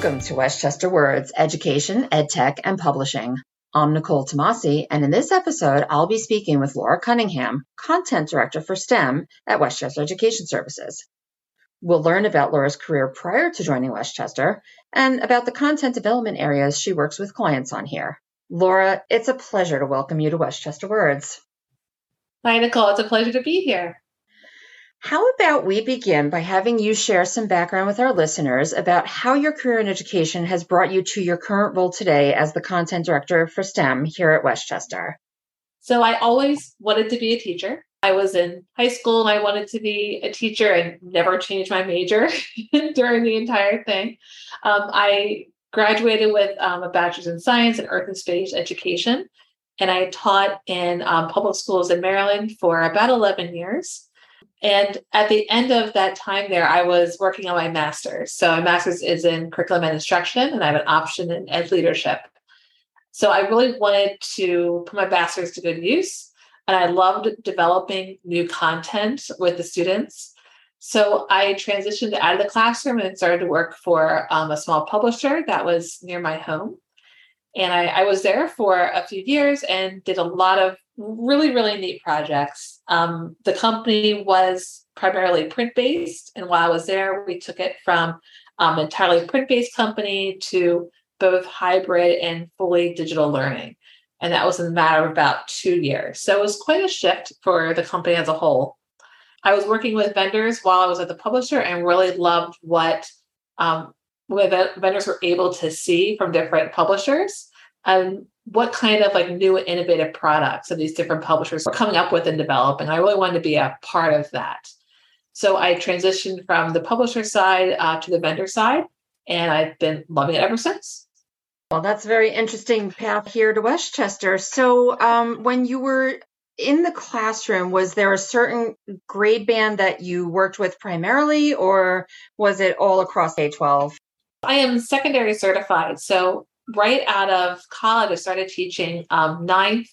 Welcome to Westchester Words Education, EdTech, and Publishing. I'm Nicole Tomasi, and in this episode, I'll be speaking with Laura Cunningham, Content Director for STEM at Westchester Education Services. We'll learn about Laura's career prior to joining Westchester and about the content development areas she works with clients on here. Laura, it's a pleasure to welcome you to Westchester Words. Hi, Nicole. It's a pleasure to be here. How about we begin by having you share some background with our listeners about how your career in education has brought you to your current role today as the content director for STEM here at Westchester? So, I always wanted to be a teacher. I was in high school and I wanted to be a teacher and never changed my major during the entire thing. Um, I graduated with um, a bachelor's in science and earth and space education. And I taught in um, public schools in Maryland for about 11 years. And at the end of that time there, I was working on my master's. So my master's is in curriculum and instruction, and I have an option in ed leadership. So I really wanted to put my master's to good use. And I loved developing new content with the students. So I transitioned out of the classroom and started to work for um, a small publisher that was near my home. And I, I, was there for a few years and did a lot of really, really neat projects. Um, the company was primarily print based. And while I was there, we took it from um, entirely print based company to both hybrid and fully digital learning. And that was in a matter of about two years. So it was quite a shift for the company as a whole. I was working with vendors while I was at the publisher and really loved what um, what vendors were able to see from different publishers and what kind of like new innovative products these different publishers were coming up with and developing. I really wanted to be a part of that. So I transitioned from the publisher side uh, to the vendor side, and I've been loving it ever since. Well, that's a very interesting path here to Westchester. So, um, when you were in the classroom, was there a certain grade band that you worked with primarily, or was it all across K 12? I am secondary certified. So right out of college, I started teaching um, ninth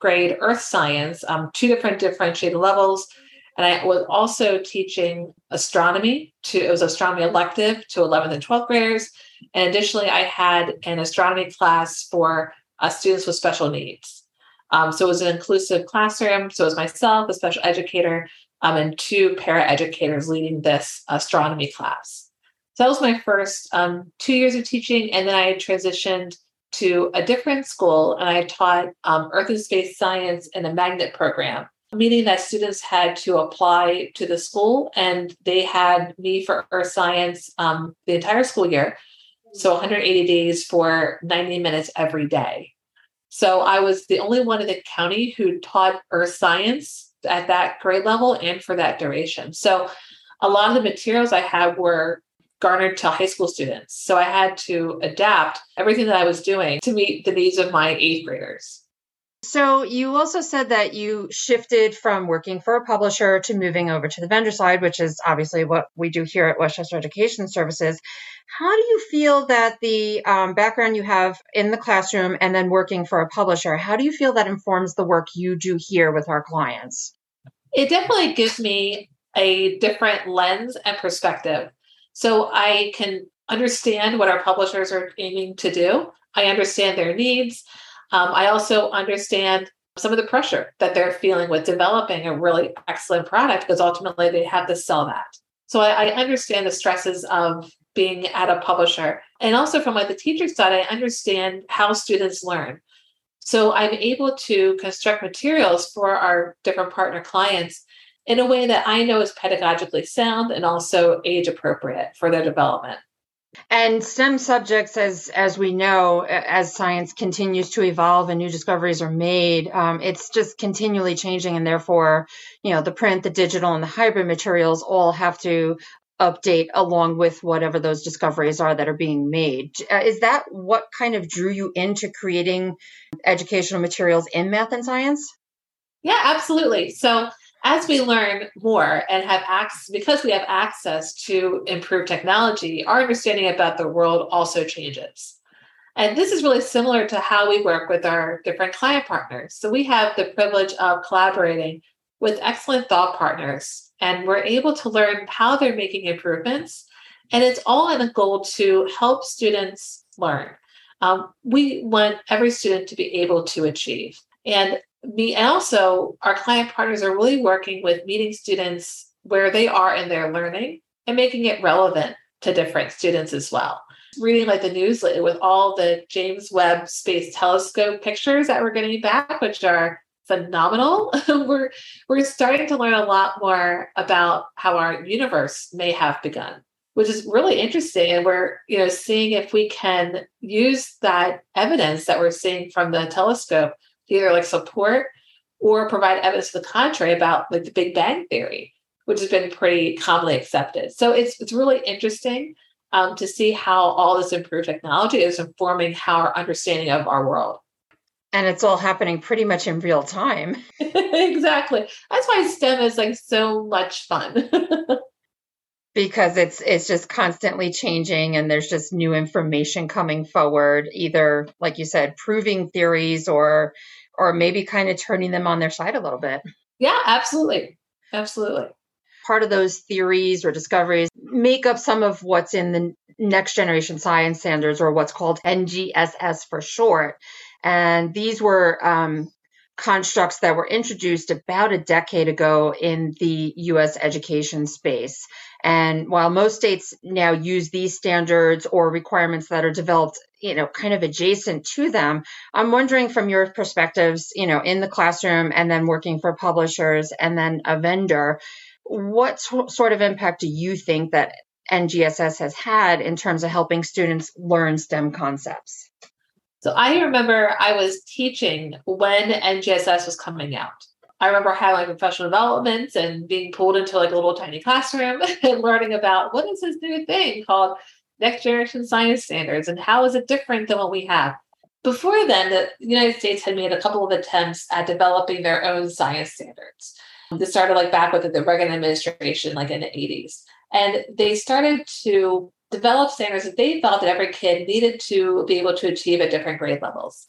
grade earth science, um, two different differentiated levels. And I was also teaching astronomy to, it was astronomy elective to 11th and 12th graders. And additionally, I had an astronomy class for uh, students with special needs. Um, so it was an inclusive classroom. So it was myself, a special educator, um, and two para educators leading this astronomy class. So that was my first um, two years of teaching. And then I transitioned to a different school and I taught um, Earth and Space Science in a magnet program, meaning that students had to apply to the school and they had me for Earth Science um, the entire school year. So 180 days for 90 minutes every day. So I was the only one in the county who taught Earth Science at that grade level and for that duration. So a lot of the materials I had were garnered to high school students. So I had to adapt everything that I was doing to meet the needs of my eighth graders. So you also said that you shifted from working for a publisher to moving over to the vendor side, which is obviously what we do here at Westchester Education Services. How do you feel that the um, background you have in the classroom and then working for a publisher, how do you feel that informs the work you do here with our clients? It definitely gives me a different lens and perspective. So I can understand what our publishers are aiming to do. I understand their needs. Um, I also understand some of the pressure that they're feeling with developing a really excellent product because ultimately they have to sell that. So I, I understand the stresses of being at a publisher. And also from like the teacher side, I understand how students learn. So I'm able to construct materials for our different partner clients in a way that I know is pedagogically sound and also age appropriate for their development. And STEM subjects, as as we know, as science continues to evolve and new discoveries are made, um, it's just continually changing, and therefore, you know, the print, the digital, and the hybrid materials all have to update along with whatever those discoveries are that are being made. Uh, is that what kind of drew you into creating educational materials in math and science? Yeah, absolutely. So as we learn more and have access, because we have access to improved technology, our understanding about the world also changes. And this is really similar to how we work with our different client partners. So we have the privilege of collaborating with excellent thought partners, and we're able to learn how they're making improvements And it's all in a goal to help students learn. Um, we want every student to be able to achieve. And me and also our client partners are really working with meeting students where they are in their learning and making it relevant to different students as well. Reading like the news with all the James Webb Space Telescope pictures that we're getting back, which are phenomenal. we're we're starting to learn a lot more about how our universe may have begun, which is really interesting. And we're you know seeing if we can use that evidence that we're seeing from the telescope either like support or provide evidence to the contrary about like the Big Bang theory, which has been pretty commonly accepted. So it's it's really interesting um, to see how all this improved technology is informing how our understanding of our world. And it's all happening pretty much in real time. Exactly. That's why stem is like so much fun because it's it's just constantly changing and there's just new information coming forward either like you said proving theories or or maybe kind of turning them on their side a little bit. Yeah absolutely. Absolutely. Part of those theories or discoveries make up some of what's in the next generation science standards or what's called ngss for short. And these were um, constructs that were introduced about a decade ago in the US education space. And while most states now use these standards or requirements that are developed, you know, kind of adjacent to them, I'm wondering from your perspectives, you know, in the classroom and then working for publishers and then a vendor, what sort of impact do you think that NGSS has had in terms of helping students learn STEM concepts? So I remember I was teaching when NGSS was coming out. I remember having professional development and being pulled into like a little tiny classroom and learning about what is this new thing called next generation science standards and how is it different than what we have. Before then, the United States had made a couple of attempts at developing their own science standards. This started like back with the Reagan administration, like in the 80s. And they started to develop standards that they felt that every kid needed to be able to achieve at different grade levels.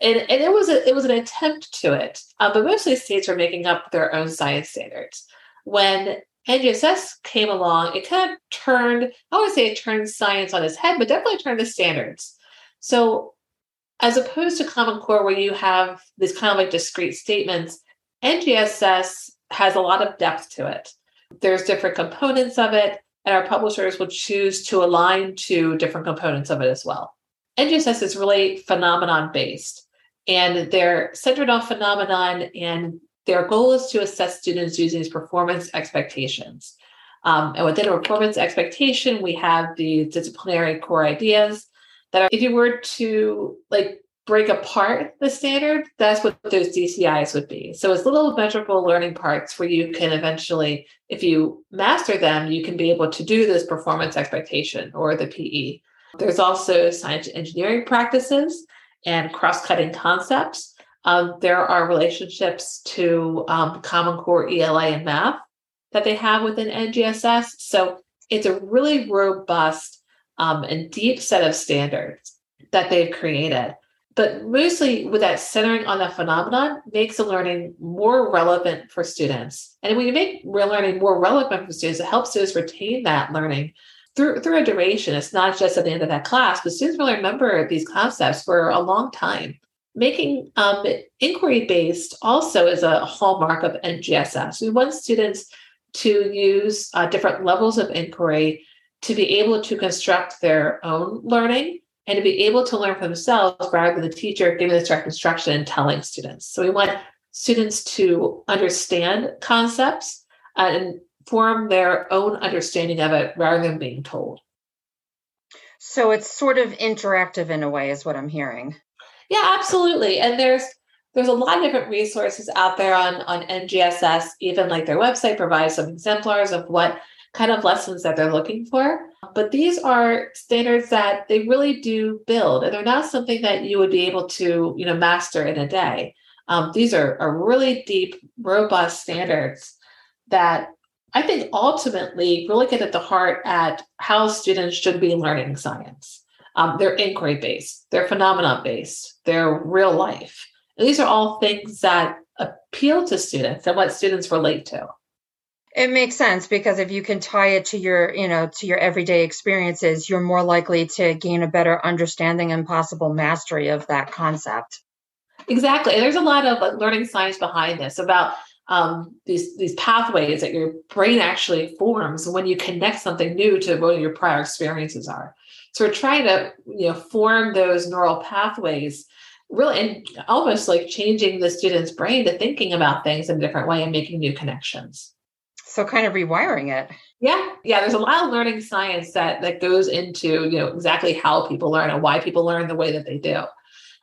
And, and it was a, it was an attempt to it, uh, but mostly states were making up their own science standards. When NGSS came along, it kind of turned, I would say it turned science on its head, but definitely turned the standards. So as opposed to Common Core, where you have these kind of like discrete statements, NGSS has a lot of depth to it. There's different components of it and our publishers will choose to align to different components of it as well. NGSS is really phenomenon based, and they're centered on phenomenon, and their goal is to assess students using these performance expectations. Um, and within a performance expectation, we have the disciplinary core ideas that are, if you were to like break apart the standard, that's what those DCIs would be. So it's little measurable learning parts where you can eventually, if you master them, you can be able to do this performance expectation or the PE. There's also science engineering practices and cross-cutting concepts. Um, there are relationships to um, Common Core ELA and math that they have within NGSS. So it's a really robust um, and deep set of standards that they've created but mostly with that centering on that phenomenon makes the learning more relevant for students. And when you make real learning more relevant for students, it helps students retain that learning through through a duration. It's not just at the end of that class, but students really remember these concepts for a long time. Making um, inquiry based also is a hallmark of NGSS. We want students to use uh, different levels of inquiry to be able to construct their own learning and to be able to learn for themselves rather than the teacher giving this direct instruction and telling students. So we want students to understand concepts uh, and form their own understanding of it rather than being told. So it's sort of interactive in a way, is what I'm hearing. Yeah, absolutely. And there's there's a lot of different resources out there on on NGSS. Even like their website provides some exemplars of what kind of lessons that they're looking for. But these are standards that they really do build, and they're not something that you would be able to, you know, master in a day. Um, these are, are really deep, robust standards that I think ultimately really get at the heart at how students should be learning science. Um, they're inquiry based, they're phenomenon based, they're real life. And these are all things that appeal to students and what students relate to It makes sense because if you can tie it to your, you know, to your everyday experiences, you're more likely to gain a better understanding and possible mastery of that concept. Exactly. There's a lot of like, learning science behind this about um, these these pathways that your brain actually forms when you connect something new to what your prior experiences are. So we're trying to you know form those neural pathways really and almost like changing the student's brain to thinking about things in a different way and making new connections. So kind of rewiring it. Yeah, yeah. There's a lot of learning science that that goes into you know exactly how people learn and why people learn the way that they do.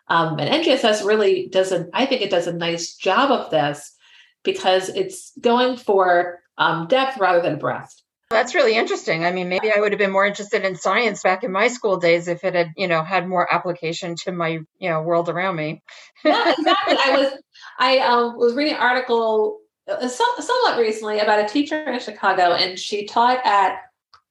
Um, and NGSS really does not I think it does a nice job of this because it's going for um, depth rather than breadth. That's really interesting. I mean, maybe I would have been more interested in science back in my school days if it had, you know, had more application to my, you know, world around me. yeah, exactly. I was, I um, was reading an article uh, somewhat recently about a teacher in Chicago, and she taught at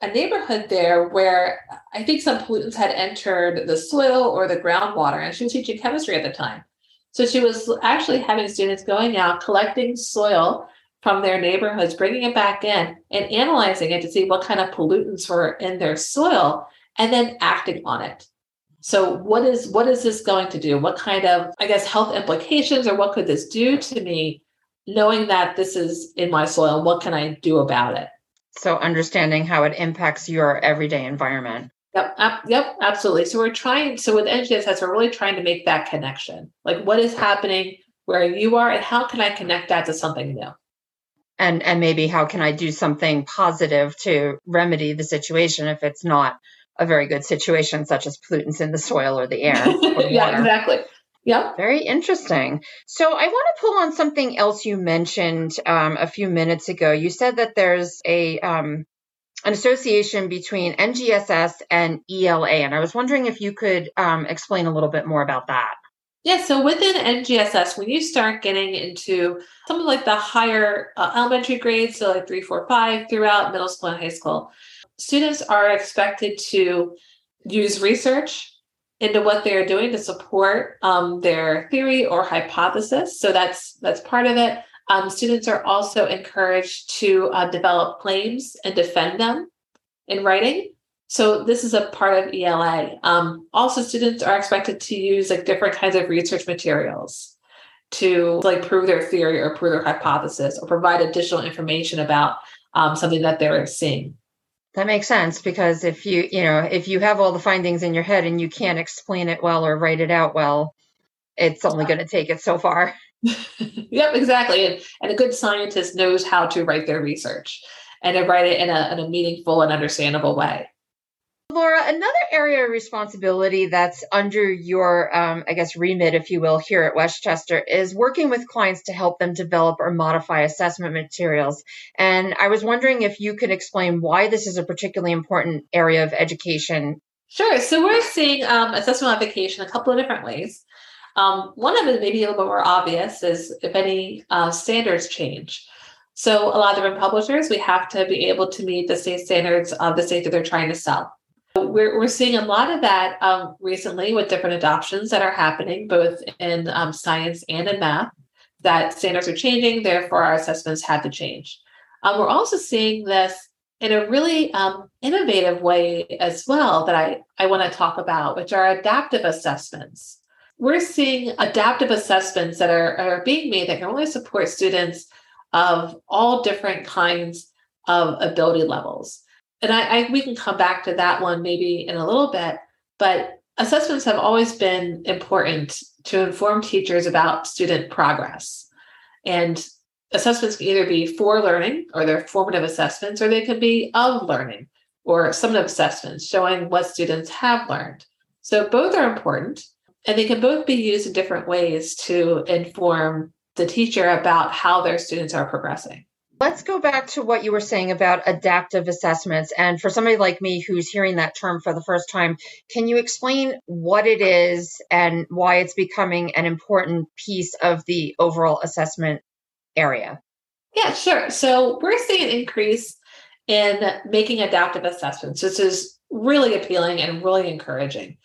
a neighborhood there where I think some pollutants had entered the soil or the groundwater, and she was teaching chemistry at the time. So she was actually having students going out collecting soil from their neighborhoods, bringing it back in and analyzing it to see what kind of pollutants were in their soil and then acting on it. So what is what is this going to do? What kind of I guess health implications or what could this do to me knowing that this is in my soil? What can I do about it? So understanding how it impacts your everyday environment. Yep, yep, absolutely. So we're trying. So with NGSS, we're really trying to make that connection. Like, what is happening where you are, and how can I connect that to something new? And and maybe how can I do something positive to remedy the situation if it's not a very good situation, such as pollutants in the soil or the air. Or yeah, exactly. Yeah. Very interesting. So I want to pull on something else you mentioned um, a few minutes ago. You said that there's a um, an association between NGSS and ELA. And I was wondering if you could um, explain a little bit more about that. Yeah, so within NGSS, when you start getting into some of like the higher uh, elementary grades, so like three, four, five, throughout middle school and high school, students are expected to use research into what they're doing to support um, their theory or hypothesis. So that's that's part of it. Um, students are also encouraged to uh, develop claims and defend them in writing. So this is a part of ELA. Um, also, students are expected to use like different kinds of research materials to like prove their theory or prove their hypothesis or provide additional information about um, something that they're seeing. That makes sense because if you, you know, if you have all the findings in your head and you can't explain it well or write it out well, it's only going to take it so far. yep, exactly. And, and a good scientist knows how to write their research and to write it in a, in a meaningful and understandable way. Laura, another area of responsibility that's under your, um, I guess, remit, if you will, here at Westchester is working with clients to help them develop or modify assessment materials. And I was wondering if you could explain why this is a particularly important area of education. Sure. So we're seeing um, assessment modification a couple of different ways. Um, one of them, maybe a little bit more obvious, is if any uh, standards change. So a lot of different publishers, we have to be able to meet the state standards of the state that they're trying to sell. We're, we're seeing a lot of that um, recently with different adoptions that are happening both in um, science and in math, that standards are changing, therefore our assessments had to change. Um, we're also seeing this in a really um, innovative way as well that I, I want to talk about, which are adaptive assessments we're seeing adaptive assessments that are, are being made that can only support students of all different kinds of ability levels. And I, I, we can come back to that one maybe in a little bit, but assessments have always been important to inform teachers about student progress. And assessments can either be for learning or they're formative assessments, or they can be of learning or summative assessments showing what students have learned. So both are important. And they can both be used in different ways to inform the teacher about how their students are progressing. Let's go back to what you were saying about adaptive assessments. And for somebody like me who's hearing that term for the first time, can you explain what it is and why it's becoming an important piece of the overall assessment area? Yeah, sure. So we're seeing an increase in making adaptive assessments. This is really appealing and really encouraging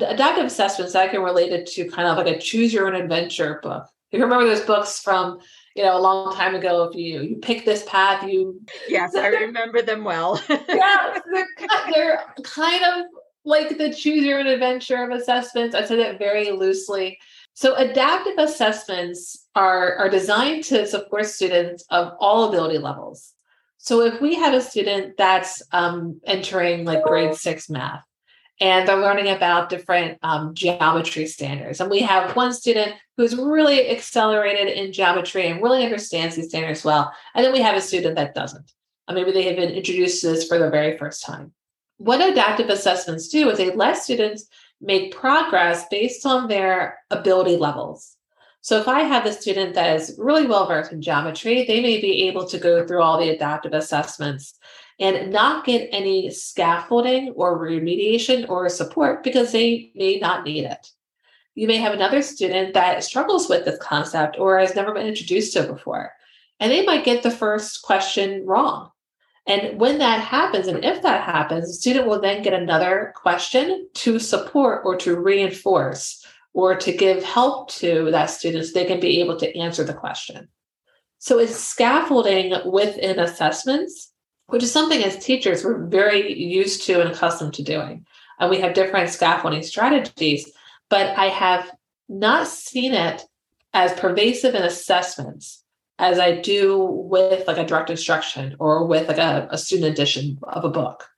adaptive assessments I can relate it to kind of like a choose your own adventure book. If you remember those books from, you know, a long time ago, if you you pick this path, you yes, I remember them well. yeah, they're, they're kind of like the choose your own adventure of assessments. I say that very loosely. So adaptive assessments are, are designed to support students of all ability levels. So if we have a student that's um, entering like grade six math, and they're learning about different um, geometry standards. And we have one student who's really accelerated in geometry and really understands these standards well. And then we have a student that doesn't. Or maybe they have been introduced to this for the very first time. What adaptive assessments do is they let students make progress based on their ability levels. So if I have a student that is really well versed in geometry, they may be able to go through all the adaptive assessments and not get any scaffolding or remediation or support because they may not need it. You may have another student that struggles with this concept or has never been introduced to it before, and they might get the first question wrong. And when that happens, and if that happens, the student will then get another question to support or to reinforce or to give help to that student so they can be able to answer the question. So it's scaffolding within assessments which is something as teachers we're very used to and accustomed to doing. And we have different scaffolding strategies, but I have not seen it as pervasive in assessments as I do with like a direct instruction or with like a, a student edition of a book.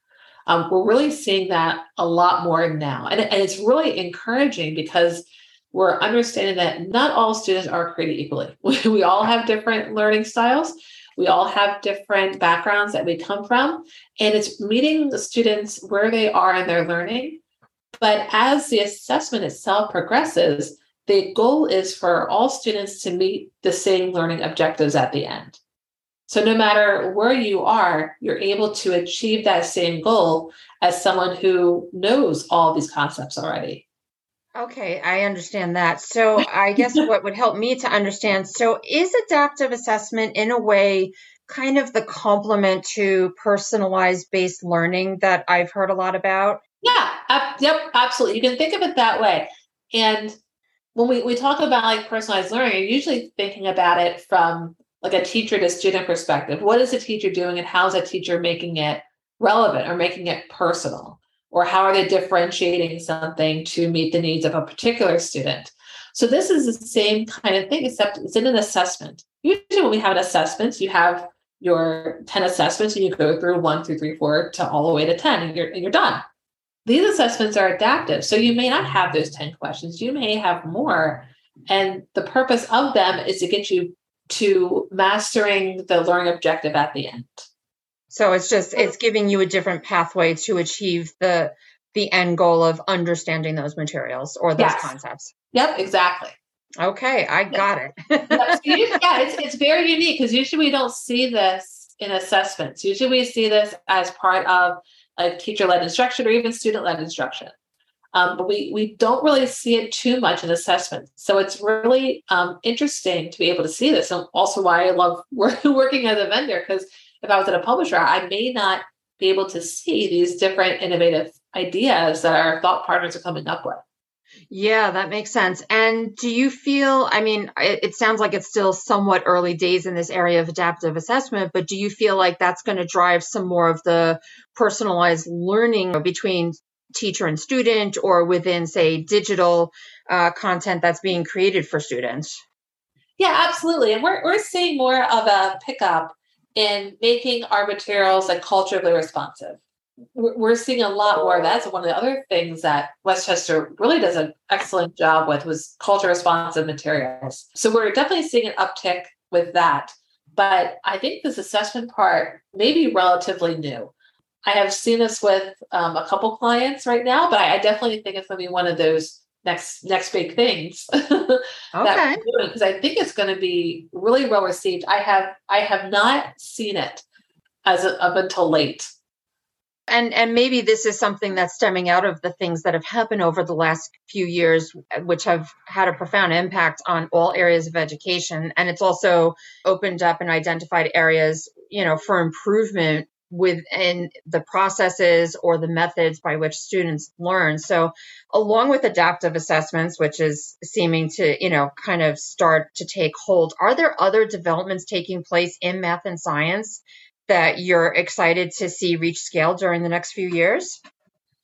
Um, we're really seeing that a lot more now. And, and it's really encouraging because we're understanding that not all students are created equally. We, we all have different learning styles we all have different backgrounds that we come from, and it's meeting the students where they are in their learning. But as the assessment itself progresses, the goal is for all students to meet the same learning objectives at the end. So, no matter where you are, you're able to achieve that same goal as someone who knows all these concepts already. Okay, I understand that. So I guess what would help me to understand so is adaptive assessment in a way kind of the complement to personalized based learning that I've heard a lot about? Yeah, uh, yep, absolutely. You can think of it that way. And when we, we talk about like personalized learning, you're usually thinking about it from like a teacher to student perspective. What is the teacher doing and how is a teacher making it relevant or making it personal? Or how are they differentiating something to meet the needs of a particular student? So this is the same kind of thing except it's in an assessment. Usually when we have an assessment you have your 10 assessments and you go through one through three four to all the way to 10 and you're, and you're done. These assessments are adaptive so you may not have those 10 questions you may have more. And the purpose of them is to get you to mastering the learning objective at the end so it's just it's giving you a different pathway to achieve the the end goal of understanding those materials or those yes. concepts. Yep, exactly. Okay, I got it. yeah, it's it's very unique because usually we don't see this in assessments. Usually we see this as part of a teacher-led instruction or even student-led instruction. Um, but we we don't really see it too much in assessment. So it's really um, interesting to be able to see this, and also why I love working as a vendor because if I was at a publisher, I may not be able to see these different innovative ideas that our thought partners are coming up with. Yeah, that makes sense. And do you feel, I mean, it, it, sounds like it's still somewhat early days in this area of adaptive assessment, but do you feel like that's going to drive some more of the personalized learning between teacher and student or within, say, digital uh, content that's being created for students? Yeah, absolutely. And we're, we're seeing more of a pickup in making our materials like culturally responsive. We're seeing a lot more of that. So one of the other things that Westchester really does an excellent job with was culture responsive materials. So we're definitely seeing an uptick with that. But I think this assessment part may be relatively new. I have seen this with um, a couple clients right now, but I, I definitely think it's going to be one of those next next big things okay. because i think it's going to be really well received. I have i have not seen it as a, up until late. And and maybe this is something that's stemming out of the things that have happened over the last few years which have had a profound impact on all areas of education. And it's also opened up and identified areas you know for improvement within the processes or the methods by which students learn. So, along with adaptive assessments, which is seeming to, you know, kind of start to take hold, are there other developments taking place in math and science that you're excited to see reach scale during the next few years?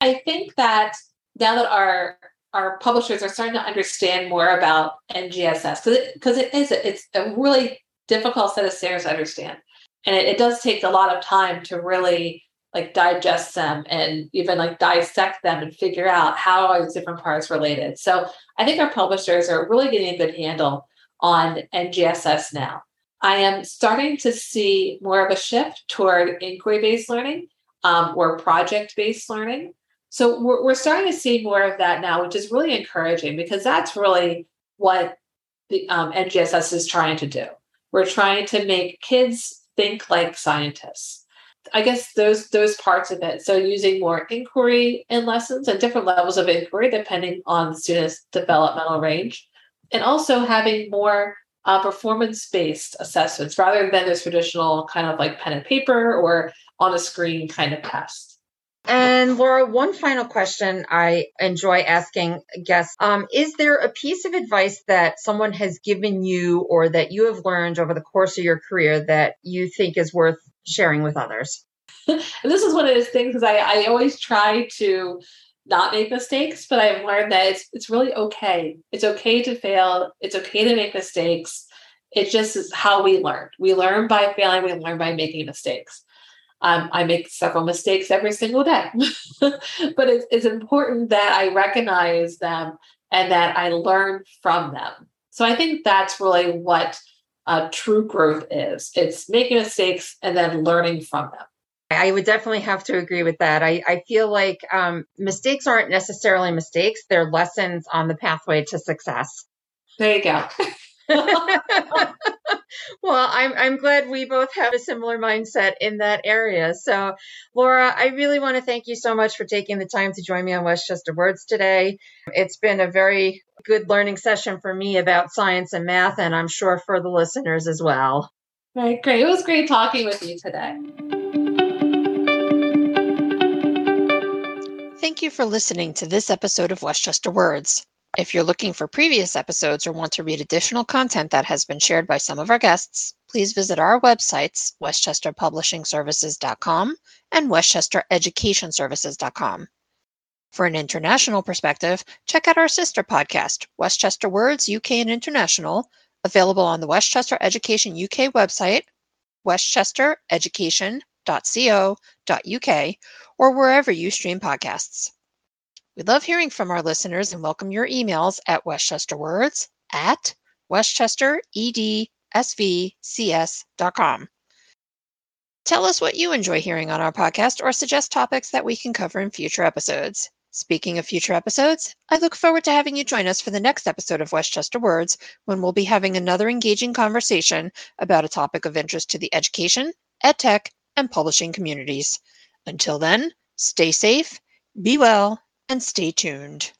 I think that now that our our publishers are starting to understand more about NGSS because it, it is it's a really difficult set of standards to understand, and it, it does take a lot of time to really like digest them and even like dissect them and figure out how are these different parts related. So I think our publishers are really getting a good handle on NGSS now. I am starting to see more of a shift toward inquiry based learning um, or project based learning. So we're, we're starting to see more of that now, which is really encouraging because that's really what the um, NGSS is trying to do. We're trying to make kids think like scientists. I guess those those parts of it. So using more inquiry in lessons and different levels of inquiry depending on the student's developmental range, and also having more uh, performance based assessments rather than this traditional kind of like pen and paper or on a screen kind of test. And Laura, one final question I enjoy asking guests. Um, is there a piece of advice that someone has given you or that you have learned over the course of your career that you think is worth sharing with others? this is one of those things because I, I always try to not make mistakes, but I've learned that it's it's really okay. It's okay to fail. It's okay to make mistakes. It just is how we learn. We learn by failing, we learn by making mistakes. Um, I make several mistakes every single day, but it's, it's important that I recognize them and that I learn from them. So I think that's really what uh, true growth is. It's making mistakes and then learning from them. I would definitely have to agree with that. I, I feel like um, mistakes aren't necessarily mistakes, they're lessons on the pathway to success. There you go. well, I'm I'm glad we both have a similar mindset in that area. So, Laura, I really want to thank you so much for taking the time to join me on Westchester Words today. It's been a very good learning session for me about science and math, and I'm sure for the listeners as well. Right, great. It was great talking with you today. Thank you for listening to this episode of Westchester Words. If you're looking for previous episodes or want to read additional content that has been shared by some of our guests, please visit our websites, westchesterpublishingservices.com and westchestereducationservices.com. For an international perspective, check out our sister podcast, Westchester Words UK and International, available on the Westchester Education UK website, westchestereducation.co.uk, or wherever you stream podcasts. We love hearing from our listeners and welcome your emails at westchesterwords at westchesteredsvcs.com. Tell us what you enjoy hearing on our podcast or suggest topics that we can cover in future episodes. Speaking of future episodes, I look forward to having you join us for the next episode of Westchester Words when we'll be having another engaging conversation about a topic of interest to the education, edtech, and publishing communities. Until then, stay safe, be well, and stay tuned.